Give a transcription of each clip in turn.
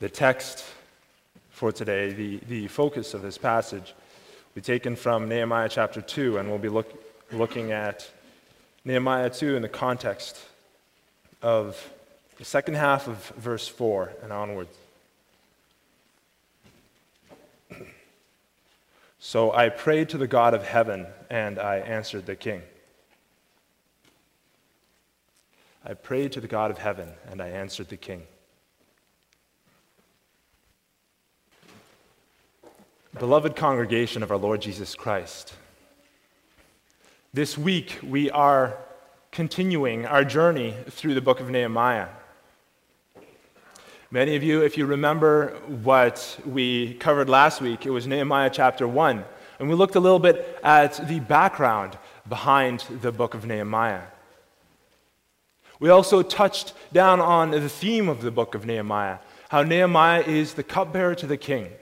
The text for today, the, the focus of this passage, be taken from Nehemiah chapter 2, and we'll be look, looking at Nehemiah 2 in the context of the second half of verse 4 and onwards. So I prayed to the God of heaven, and I answered the king. I prayed to the God of heaven, and I answered the king. Beloved congregation of our Lord Jesus Christ, this week we are continuing our journey through the book of Nehemiah. Many of you, if you remember what we covered last week, it was Nehemiah chapter 1. And we looked a little bit at the background behind the book of Nehemiah. We also touched down on the theme of the book of Nehemiah how Nehemiah is the cupbearer to the king.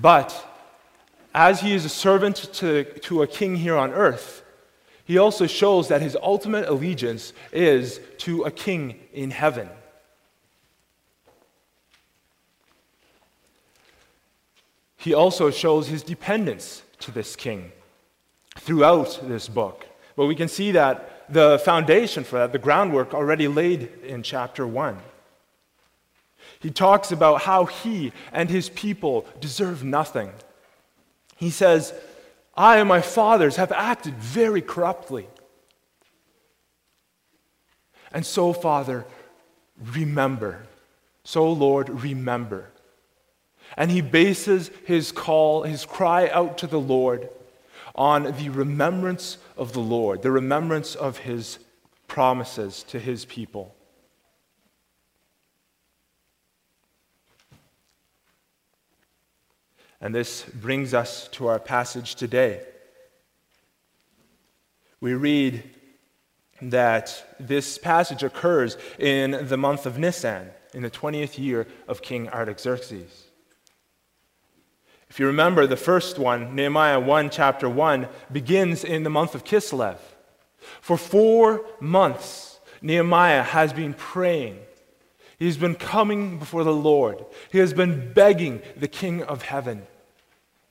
But as he is a servant to, to a king here on earth, he also shows that his ultimate allegiance is to a king in heaven. he also shows his dependence to this king throughout this book. But we can see that the foundation for that, the groundwork, already laid in chapter 1. He talks about how he and his people deserve nothing. He says, I and my fathers have acted very corruptly. And so, Father, remember. So, Lord, remember. And he bases his call, his cry out to the Lord, on the remembrance of the Lord, the remembrance of his promises to his people. And this brings us to our passage today. We read that this passage occurs in the month of Nisan, in the 20th year of King Artaxerxes. If you remember, the first one, Nehemiah 1, chapter 1, begins in the month of Kislev. For four months, Nehemiah has been praying. He's been coming before the Lord. He has been begging the King of heaven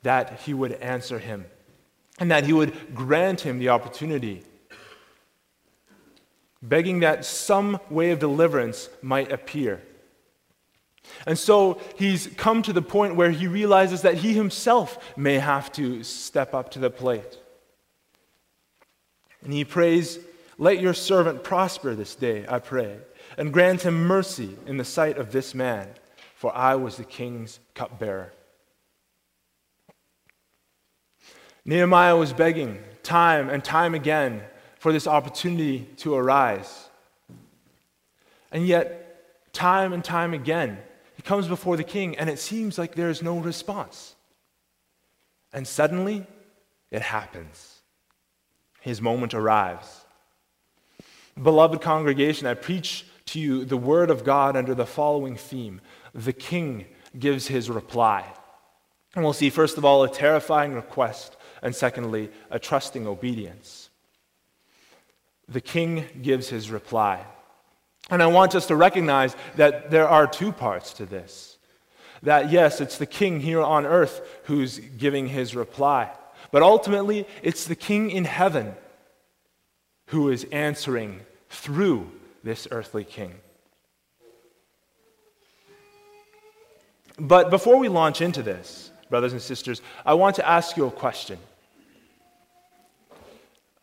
that he would answer him and that he would grant him the opportunity. Begging that some way of deliverance might appear. And so he's come to the point where he realizes that he himself may have to step up to the plate. And he prays, Let your servant prosper this day, I pray, and grant him mercy in the sight of this man, for I was the king's cupbearer. Nehemiah was begging time and time again for this opportunity to arise. And yet, time and time again, he comes before the king, and it seems like there is no response. And suddenly, it happens. His moment arrives. Beloved congregation, I preach to you the word of God under the following theme The king gives his reply. And we'll see, first of all, a terrifying request, and secondly, a trusting obedience. The king gives his reply. And I want us to recognize that there are two parts to this. That, yes, it's the king here on earth who's giving his reply, but ultimately, it's the king in heaven who is answering through this earthly king. But before we launch into this, brothers and sisters, I want to ask you a question.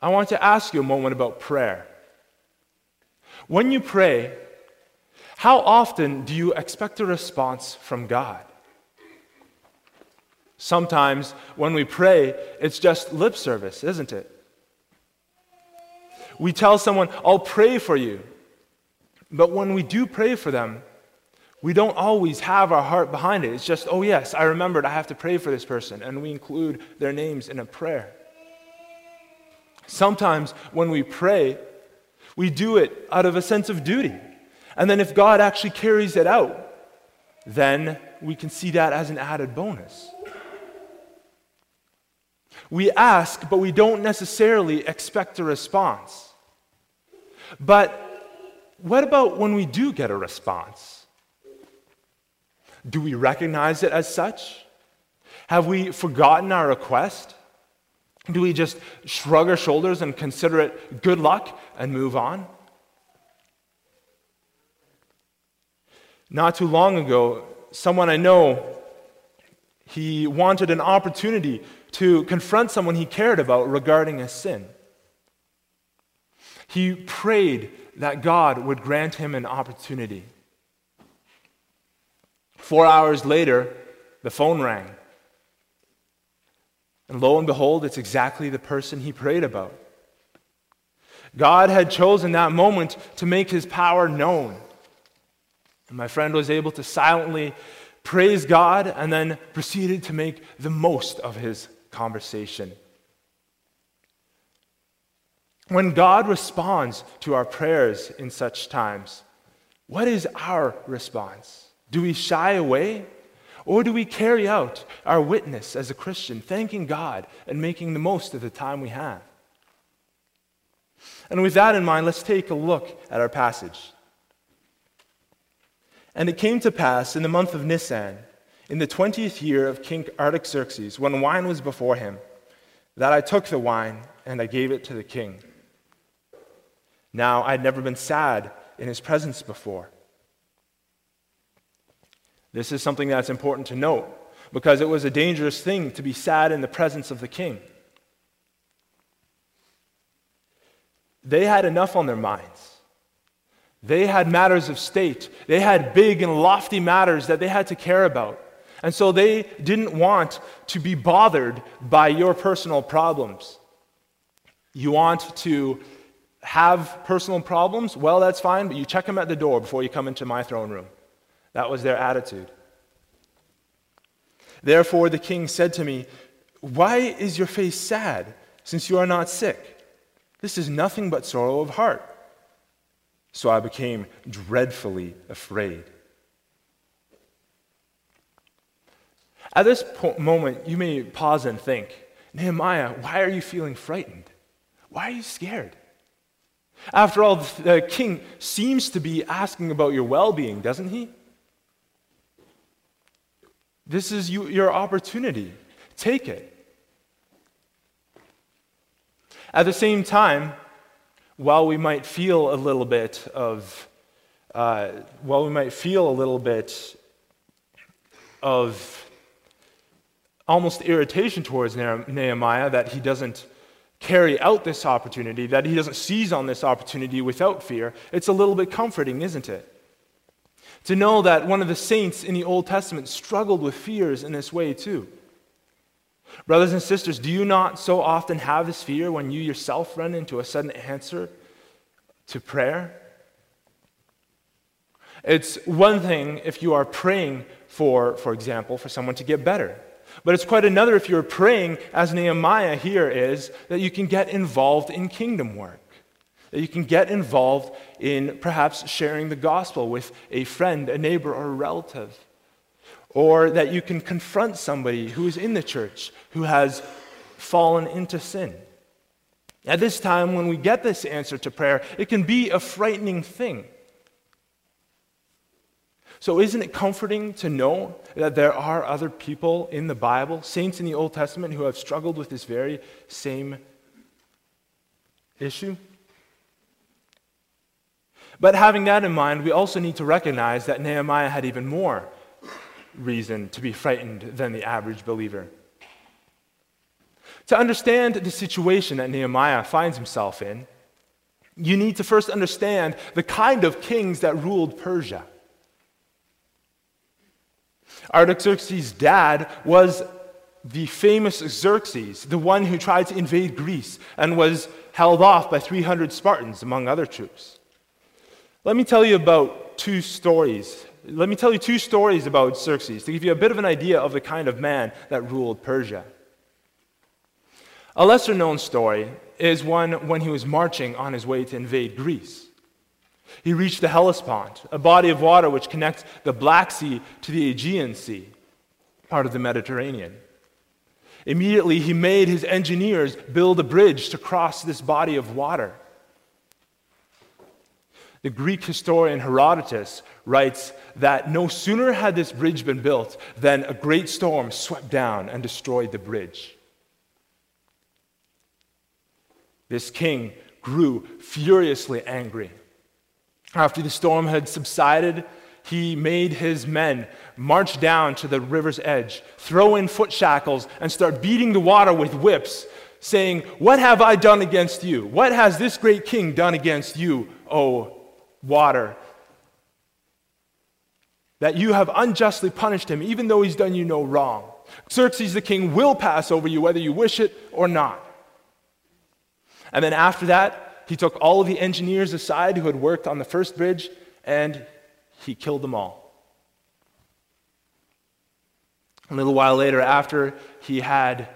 I want to ask you a moment about prayer. When you pray, how often do you expect a response from God? Sometimes when we pray, it's just lip service, isn't it? We tell someone, I'll pray for you. But when we do pray for them, we don't always have our heart behind it. It's just, oh, yes, I remembered I have to pray for this person. And we include their names in a prayer. Sometimes when we pray, we do it out of a sense of duty. And then if God actually carries it out, then we can see that as an added bonus. We ask, but we don't necessarily expect a response. But what about when we do get a response? Do we recognize it as such? Have we forgotten our request? Do we just shrug our shoulders and consider it good luck and move on? Not too long ago, someone I know, he wanted an opportunity to confront someone he cared about regarding a sin. He prayed that God would grant him an opportunity. Four hours later, the phone rang. And lo and behold, it's exactly the person he prayed about. God had chosen that moment to make his power known. And my friend was able to silently praise God and then proceeded to make the most of his conversation. When God responds to our prayers in such times, what is our response? Do we shy away? Or do we carry out our witness as a Christian, thanking God and making the most of the time we have? And with that in mind, let's take a look at our passage. And it came to pass in the month of Nisan, in the twentieth year of King Artaxerxes, when wine was before him, that I took the wine and I gave it to the king. Now I had never been sad in his presence before. This is something that's important to note because it was a dangerous thing to be sad in the presence of the king. They had enough on their minds. They had matters of state. They had big and lofty matters that they had to care about. And so they didn't want to be bothered by your personal problems. You want to have personal problems? Well, that's fine, but you check them at the door before you come into my throne room. That was their attitude. Therefore, the king said to me, Why is your face sad, since you are not sick? This is nothing but sorrow of heart. So I became dreadfully afraid. At this po- moment, you may pause and think, Nehemiah, why are you feeling frightened? Why are you scared? After all, the king seems to be asking about your well being, doesn't he? This is you, your opportunity. Take it. At the same time, while we might feel a little bit of, uh, while we might feel a little bit of almost irritation towards Nehemiah that he doesn't carry out this opportunity, that he doesn't seize on this opportunity without fear, it's a little bit comforting, isn't it? To know that one of the saints in the Old Testament struggled with fears in this way too. Brothers and sisters, do you not so often have this fear when you yourself run into a sudden answer to prayer? It's one thing if you are praying for, for example, for someone to get better. But it's quite another if you're praying, as Nehemiah here is, that you can get involved in kingdom work. That you can get involved in perhaps sharing the gospel with a friend, a neighbor, or a relative or that you can confront somebody who is in the church who has fallen into sin. At this time, when we get this answer to prayer, it can be a frightening thing. So, isn't it comforting to know that there are other people in the Bible, saints in the Old Testament, who have struggled with this very same issue? But having that in mind, we also need to recognize that Nehemiah had even more reason to be frightened than the average believer. To understand the situation that Nehemiah finds himself in, you need to first understand the kind of kings that ruled Persia. Artaxerxes' dad was the famous Xerxes, the one who tried to invade Greece and was held off by 300 Spartans, among other troops. Let me tell you about two stories let me tell you two stories about Xerxes to give you a bit of an idea of the kind of man that ruled Persia. A lesser known story is one when he was marching on his way to invade Greece. He reached the Hellespont, a body of water which connects the Black Sea to the Aegean Sea, part of the Mediterranean. Immediately, he made his engineers build a bridge to cross this body of water. The Greek historian Herodotus writes that no sooner had this bridge been built than a great storm swept down and destroyed the bridge. This king grew furiously angry. After the storm had subsided, he made his men march down to the river's edge, throw in foot shackles, and start beating the water with whips, saying, What have I done against you? What has this great king done against you, O water. That you have unjustly punished him, even though he's done you no wrong. Xerxes the king will pass over you, whether you wish it or not. And then after that, he took all of the engineers aside who had worked on the first bridge and he killed them all. A little while later, after he had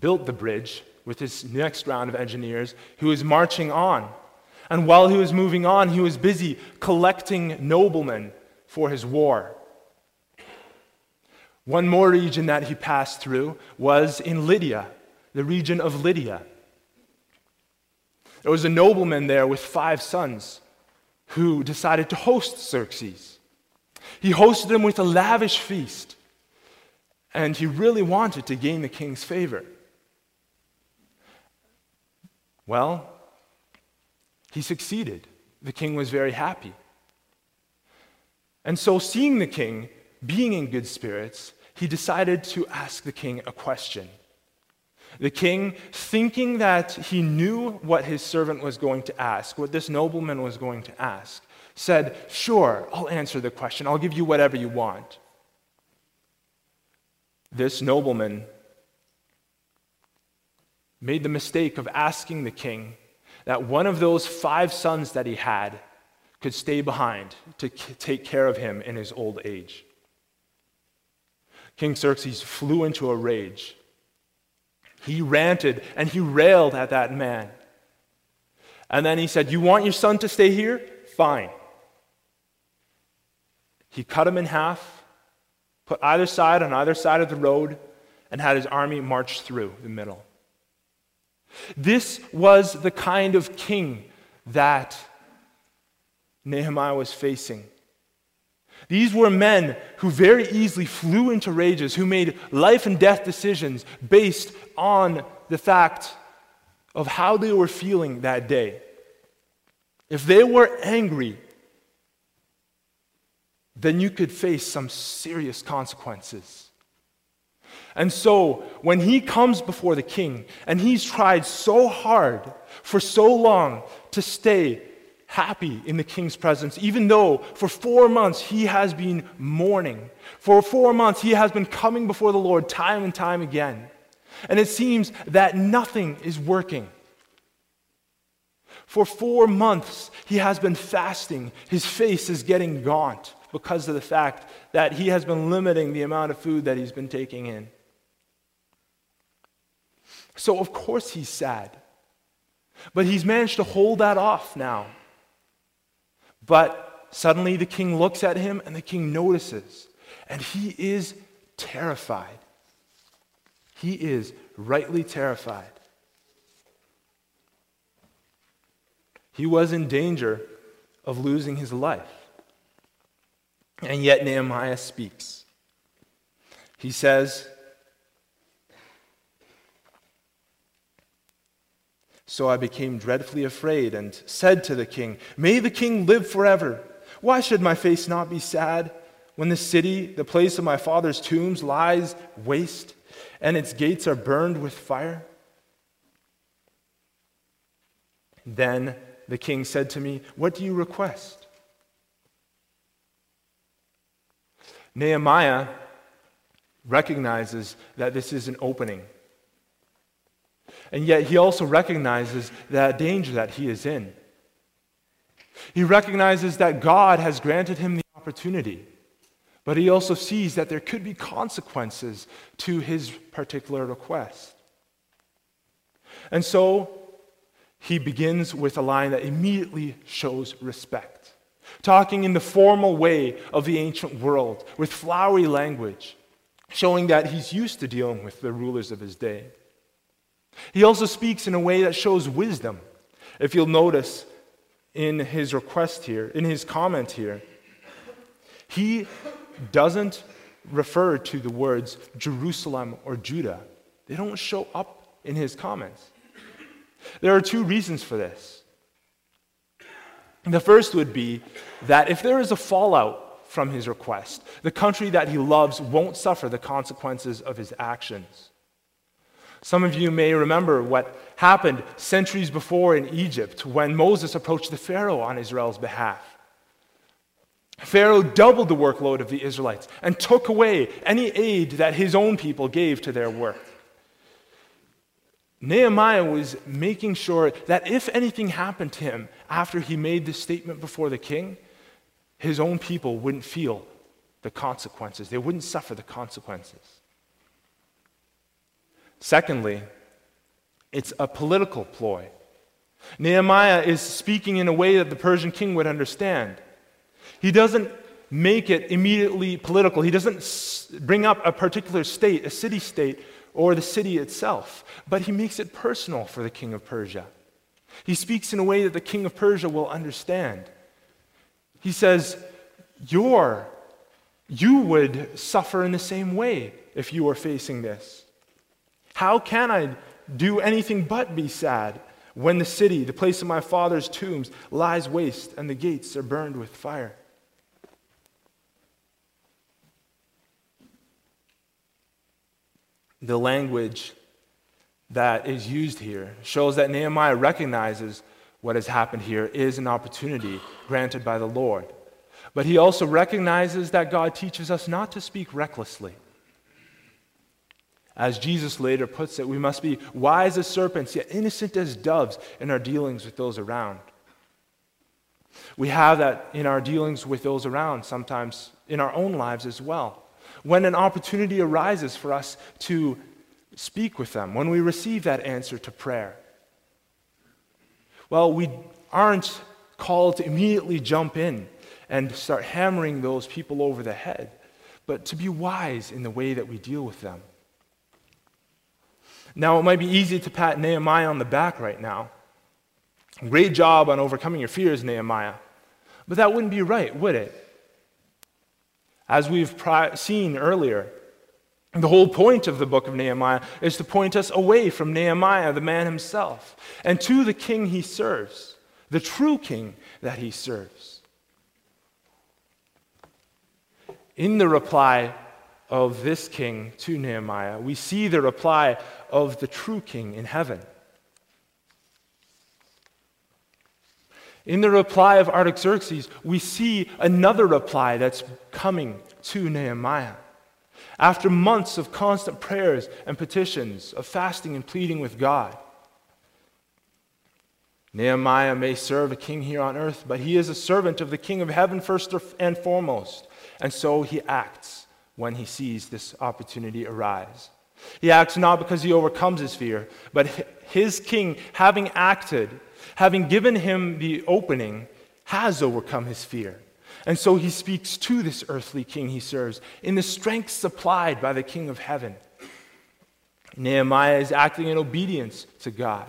built the bridge with his next round of engineers, he was marching on and while he was moving on, he was busy collecting noblemen for his war. One more region that he passed through was in Lydia, the region of Lydia. There was a nobleman there with five sons who decided to host Xerxes. He hosted him with a lavish feast, and he really wanted to gain the king's favor. Well, he succeeded. The king was very happy. And so, seeing the king being in good spirits, he decided to ask the king a question. The king, thinking that he knew what his servant was going to ask, what this nobleman was going to ask, said, Sure, I'll answer the question. I'll give you whatever you want. This nobleman made the mistake of asking the king that one of those five sons that he had could stay behind to take care of him in his old age. King Xerxes flew into a rage. He ranted and he railed at that man. And then he said, You want your son to stay here? Fine. He cut him in half, put either side on either side of the road, and had his army march through the middle. This was the kind of king that Nehemiah was facing. These were men who very easily flew into rages, who made life and death decisions based on the fact of how they were feeling that day. If they were angry, then you could face some serious consequences. And so, when he comes before the king, and he's tried so hard for so long to stay happy in the king's presence, even though for four months he has been mourning, for four months he has been coming before the Lord time and time again, and it seems that nothing is working. For four months, he has been fasting. His face is getting gaunt because of the fact that he has been limiting the amount of food that he's been taking in. So, of course, he's sad. But he's managed to hold that off now. But suddenly the king looks at him and the king notices, and he is terrified. He is rightly terrified. He was in danger of losing his life. And yet Nehemiah speaks. He says, So I became dreadfully afraid and said to the king, May the king live forever. Why should my face not be sad when the city, the place of my father's tombs, lies waste and its gates are burned with fire? Then the king said to me, What do you request? Nehemiah recognizes that this is an opening and yet he also recognizes that danger that he is in. He recognizes that God has granted him the opportunity, but he also sees that there could be consequences to his particular request. And so he begins with a line that immediately shows respect, talking in the formal way of the ancient world with flowery language, showing that he's used to dealing with the rulers of his day. He also speaks in a way that shows wisdom. If you'll notice in his request here, in his comment here, he doesn't refer to the words Jerusalem or Judah. They don't show up in his comments. There are two reasons for this. The first would be that if there is a fallout from his request, the country that he loves won't suffer the consequences of his actions. Some of you may remember what happened centuries before in Egypt when Moses approached the Pharaoh on Israel's behalf. Pharaoh doubled the workload of the Israelites and took away any aid that his own people gave to their work. Nehemiah was making sure that if anything happened to him after he made this statement before the king, his own people wouldn't feel the consequences. They wouldn't suffer the consequences. Secondly, it's a political ploy. Nehemiah is speaking in a way that the Persian king would understand. He doesn't make it immediately political, he doesn't bring up a particular state, a city state, or the city itself, but he makes it personal for the king of Persia. He speaks in a way that the king of Persia will understand. He says, You're, you would suffer in the same way if you were facing this. How can I do anything but be sad when the city, the place of my father's tombs, lies waste and the gates are burned with fire? the language that is used here shows that Nehemiah recognizes what has happened here is an opportunity granted by the Lord. But he also recognizes that God teaches us not to speak recklessly. As Jesus later puts it, we must be wise as serpents, yet innocent as doves in our dealings with those around. We have that in our dealings with those around, sometimes in our own lives as well when an opportunity arises for us to speak with them, when we receive that answer to prayer. Well, we aren't called to immediately jump in and start hammering those people over the head, but to be wise in the way that we deal with them. Now, it might be easy to pat Nehemiah on the back right now. Great job on overcoming your fears, Nehemiah. But that wouldn't be right, would it? As we've seen earlier, the whole point of the book of Nehemiah is to point us away from Nehemiah, the man himself, and to the king he serves, the true king that he serves. In the reply of this king to Nehemiah, we see the reply of the true king in heaven. In the reply of Artaxerxes, we see another reply that's coming to Nehemiah. After months of constant prayers and petitions, of fasting and pleading with God, Nehemiah may serve a king here on earth, but he is a servant of the king of heaven first and foremost. And so he acts when he sees this opportunity arise. He acts not because he overcomes his fear, but his king, having acted, having given him the opening, has overcome his fear. And so he speaks to this earthly king he serves in the strength supplied by the king of heaven. Nehemiah is acting in obedience to God,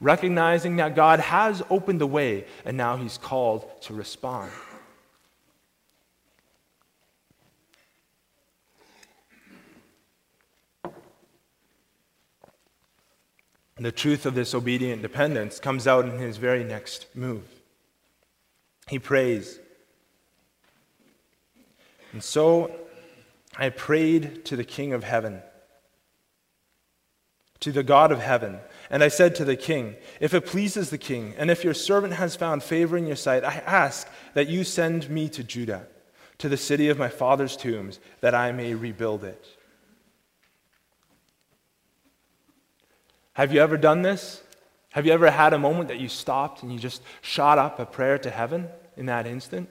recognizing that God has opened the way and now he's called to respond. The truth of this obedient dependence comes out in his very next move. He prays. And so I prayed to the King of heaven, to the God of heaven, and I said to the king, If it pleases the king, and if your servant has found favor in your sight, I ask that you send me to Judah, to the city of my father's tombs, that I may rebuild it. Have you ever done this? Have you ever had a moment that you stopped and you just shot up a prayer to heaven in that instant?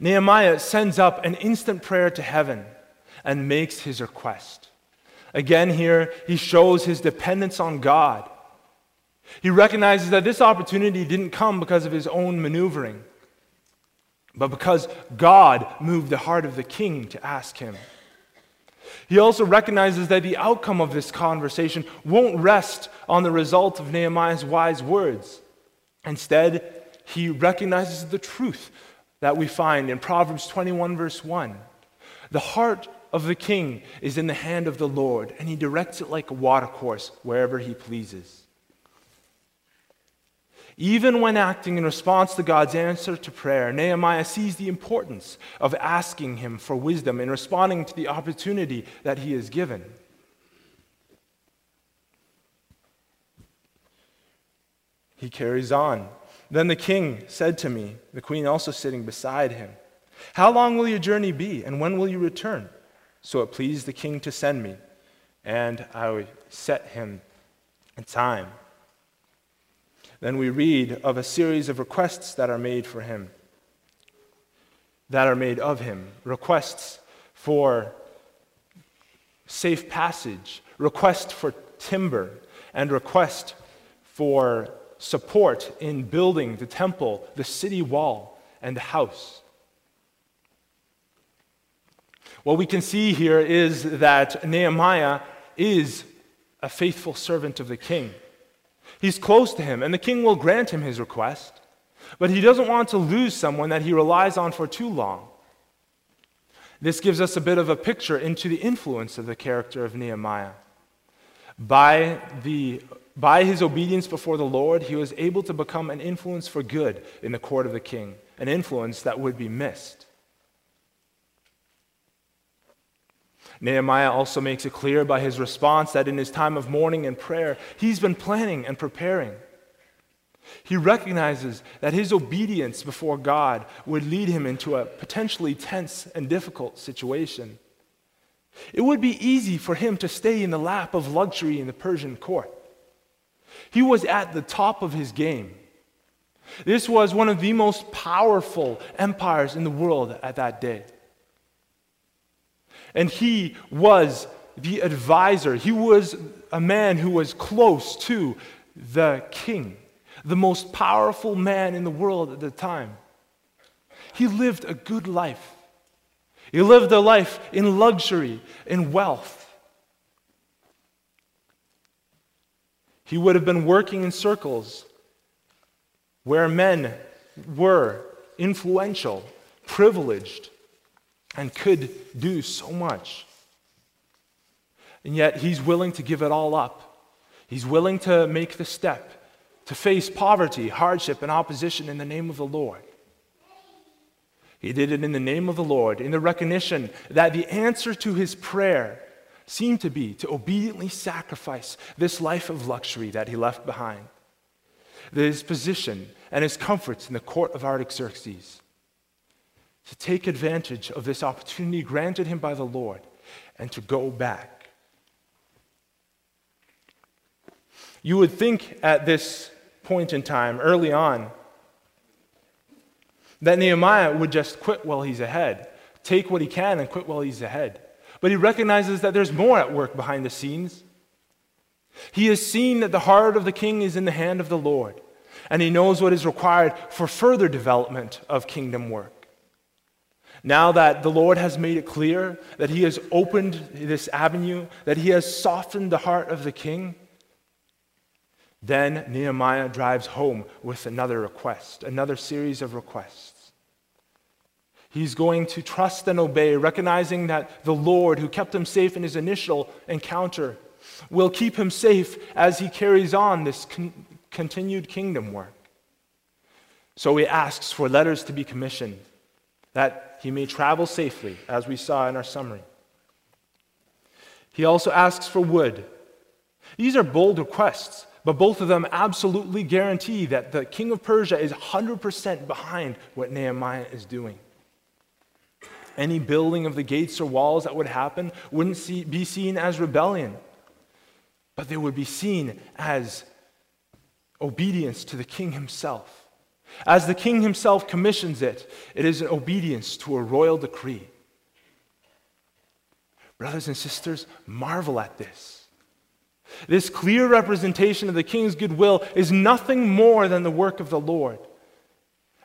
Nehemiah sends up an instant prayer to heaven and makes his request. Again, here, he shows his dependence on God. He recognizes that this opportunity didn't come because of his own maneuvering, but because God moved the heart of the king to ask him. He also recognizes that the outcome of this conversation won't rest on the result of Nehemiah's wise words, Instead, he recognizes the truth that we find in Proverbs 21, verse 1. The heart of the king is in the hand of the Lord, and he directs it like a watercourse wherever he pleases. Even when acting in response to God's answer to prayer, Nehemiah sees the importance of asking him for wisdom in responding to the opportunity that he is given. He carries on. Then the king said to me, the queen also sitting beside him, How long will your journey be, and when will you return? So it pleased the king to send me, and I set him a time. Then we read of a series of requests that are made for him, that are made of him. Requests for safe passage, request for timber, and request for support in building the temple, the city wall, and the house. What we can see here is that Nehemiah is a faithful servant of the king. He's close to him, and the king will grant him his request, but he doesn't want to lose someone that he relies on for too long. This gives us a bit of a picture into the influence of the character of Nehemiah. By, the, by his obedience before the Lord, he was able to become an influence for good in the court of the king, an influence that would be missed. Nehemiah also makes it clear by his response that in his time of mourning and prayer, he's been planning and preparing. He recognizes that his obedience before God would lead him into a potentially tense and difficult situation. It would be easy for him to stay in the lap of luxury in the Persian court. He was at the top of his game. This was one of the most powerful empires in the world at that day. And he was the advisor. He was a man who was close to the king, the most powerful man in the world at the time. He lived a good life. He lived a life in luxury, in wealth. He would have been working in circles where men were influential, privileged, and could do so much. And yet, he's willing to give it all up. He's willing to make the step to face poverty, hardship, and opposition in the name of the Lord. He did it in the name of the Lord, in the recognition that the answer to his prayer seemed to be to obediently sacrifice this life of luxury that he left behind, his position and his comforts in the court of Artaxerxes to take advantage of this opportunity granted him by the Lord and to go back. You would think at this point in time, early on, that Nehemiah would just quit while he's ahead, take what he can and quit while he's ahead. But he recognizes that there's more at work behind the scenes. He has seen that the heart of the king is in the hand of the Lord, and he knows what is required for further development of kingdom work. Now that the Lord has made it clear that He has opened this avenue, that He has softened the heart of the king, then Nehemiah drives home with another request, another series of requests. He's going to trust and obey, recognizing that the Lord, who kept him safe in his initial encounter, will keep him safe as he carries on this con- continued kingdom work. So he asks for letters to be commissioned that he may travel safely, as we saw in our summary. He also asks for wood. These are bold requests, but both of them absolutely guarantee that the king of Persia is 100% behind what Nehemiah is doing. Any building of the gates or walls that would happen wouldn't see, be seen as rebellion, but they would be seen as obedience to the king himself. As the king himself commissions it, it is an obedience to a royal decree. Brothers and sisters, marvel at this. This clear representation of the king's goodwill is nothing more than the work of the Lord.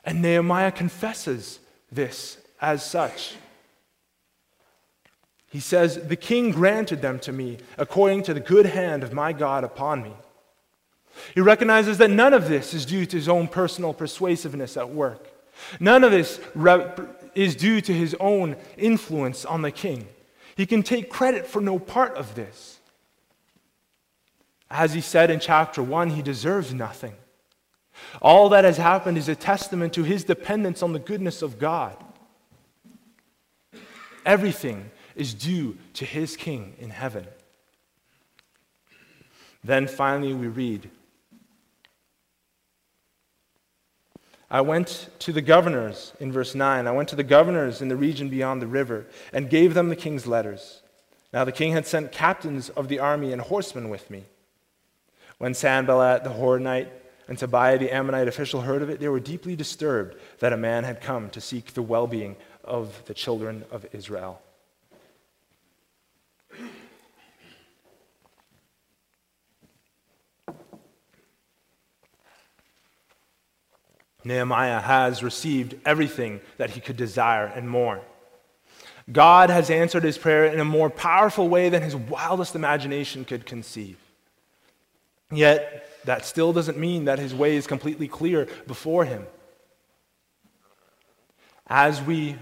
And Nehemiah confesses this as such. He says, The king granted them to me according to the good hand of my God upon me. He recognizes that none of this is due to his own personal persuasiveness at work. None of this is due to his own influence on the king. He can take credit for no part of this. As he said in chapter 1, he deserves nothing. All that has happened is a testament to his dependence on the goodness of God. Everything is due to his king in heaven. Then finally, we read I went to the governors, in verse 9, I went to the governors in the region beyond the river and gave them the king's letters. Now the king had sent captains of the army and horsemen with me. When Sanballat the Horonite and Tobiah the Ammonite official heard of it, they were deeply disturbed that a man had come to seek the well being of the children of Israel. Nehemiah has received everything that he could desire and more. God has answered his prayer in a more powerful way than his wildest imagination could conceive. Yet, that still doesn't mean that his way is completely clear before him. As we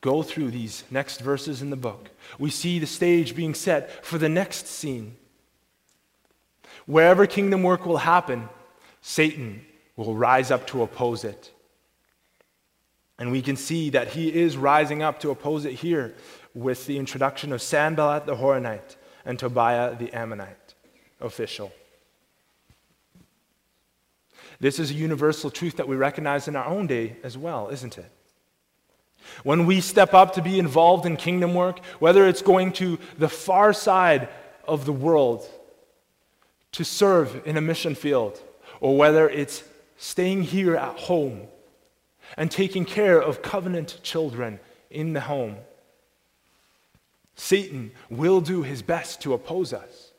go through these next verses in the book, we see the stage being set for the next scene. Wherever kingdom work will happen, Satan will rise up to oppose it. And we can see that he is rising up to oppose it here with the introduction of Sanballat the Horonite and Tobiah the Ammonite official. This is a universal truth that we recognize in our own day as well, isn't it? When we step up to be involved in kingdom work, whether it's going to the far side of the world to serve in a mission field, or whether it's staying here at home and taking care of covenant children in the home. Satan will do his best to oppose us.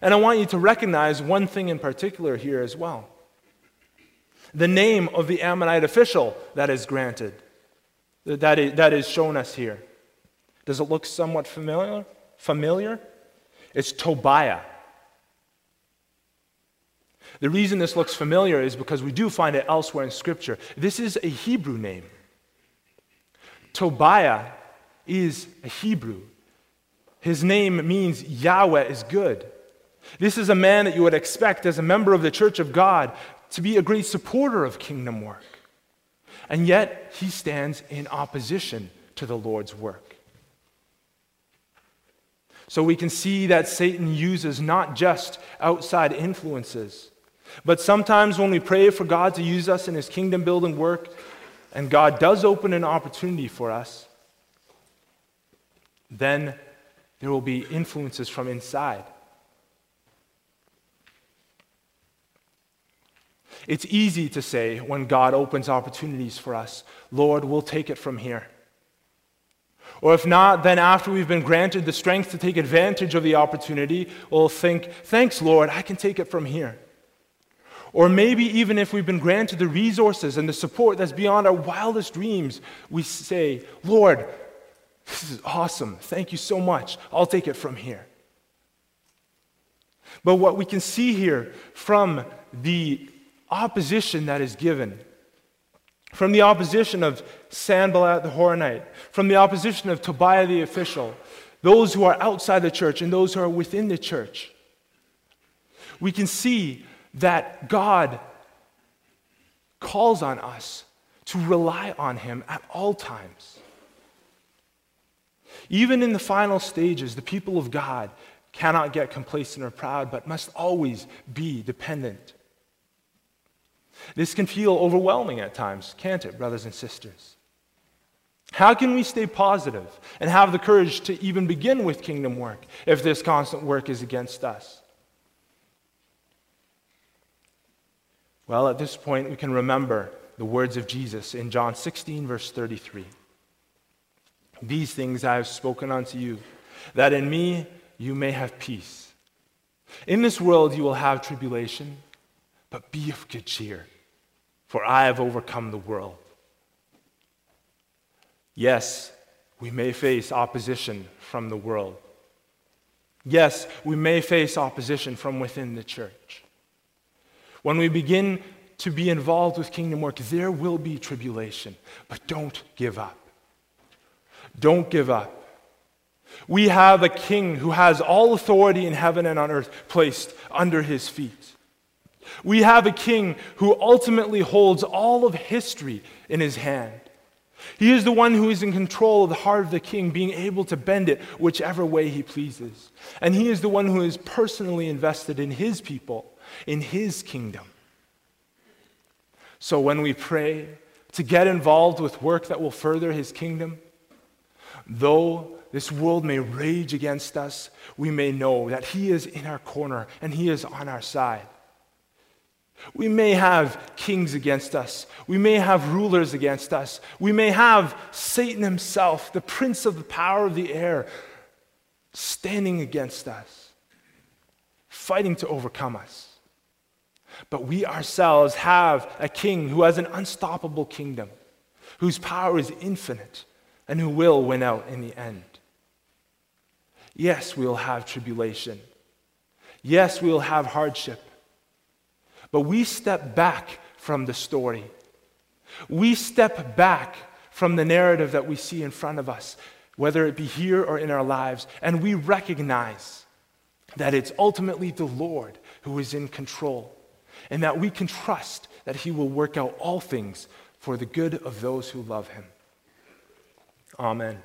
And I want you to recognize one thing in particular here as well the name of the Ammonite official that is granted, that is, that is shown us here. Does it look somewhat familiar? Familiar? It's Tobiah. The reason this looks familiar is because we do find it elsewhere in Scripture. This is a Hebrew name. Tobiah is a Hebrew. His name means Yahweh is good. This is a man that you would expect as a member of the church of God to be a great supporter of kingdom work. And yet, he stands in opposition to the Lord's work. So we can see that Satan uses not just outside influences, but sometimes when we pray for God to use us in his kingdom building work, and God does open an opportunity for us, then there will be influences from inside. It's easy to say when God opens opportunities for us, Lord, we'll take it from here. Or if not, then after we've been granted the strength to take advantage of the opportunity, we'll think, thanks, Lord, I can take it from here. Or maybe even if we've been granted the resources and the support that's beyond our wildest dreams, we say, Lord, this is awesome. Thank you so much. I'll take it from here. But what we can see here from the opposition that is given, from the opposition of Sanballat the Horonite, from the opposition of Tobiah the official, those who are outside the church and those who are within the church, we can see that God calls on us to rely on Him at all times. Even in the final stages, the people of God cannot get complacent or proud, but must always be dependent. This can feel overwhelming at times, can't it, brothers and sisters? How can we stay positive and have the courage to even begin with kingdom work if this constant work is against us? Well, at this point, we can remember the words of Jesus in John 16, verse 33. These things I have spoken unto you, that in me you may have peace. In this world you will have tribulation, but be of good cheer, for I have overcome the world. Yes, we may face opposition from the world. Yes, we may face opposition from within the church. When we begin to be involved with kingdom work, there will be tribulation, but don't give up. Don't give up. We have a king who has all authority in heaven and on earth placed under his feet. We have a king who ultimately holds all of history in his hand. He is the one who is in control of the heart of the king, being able to bend it whichever way he pleases. And he is the one who is personally invested in his people, in his kingdom. So when we pray to get involved with work that will further his kingdom, though this world may rage against us, we may know that he is in our corner and he is on our side. We may have kings against us. We may have rulers against us. We may have Satan himself, the prince of the power of the air, standing against us, fighting to overcome us. But we ourselves have a king who has an unstoppable kingdom, whose power is infinite, and who will win out in the end. Yes, we'll have tribulation. Yes, we'll have hardship. But we step back from the story. We step back from the narrative that we see in front of us, whether it be here or in our lives, and we recognize that it's ultimately the Lord who is in control, and that we can trust that He will work out all things for the good of those who love Him. Amen.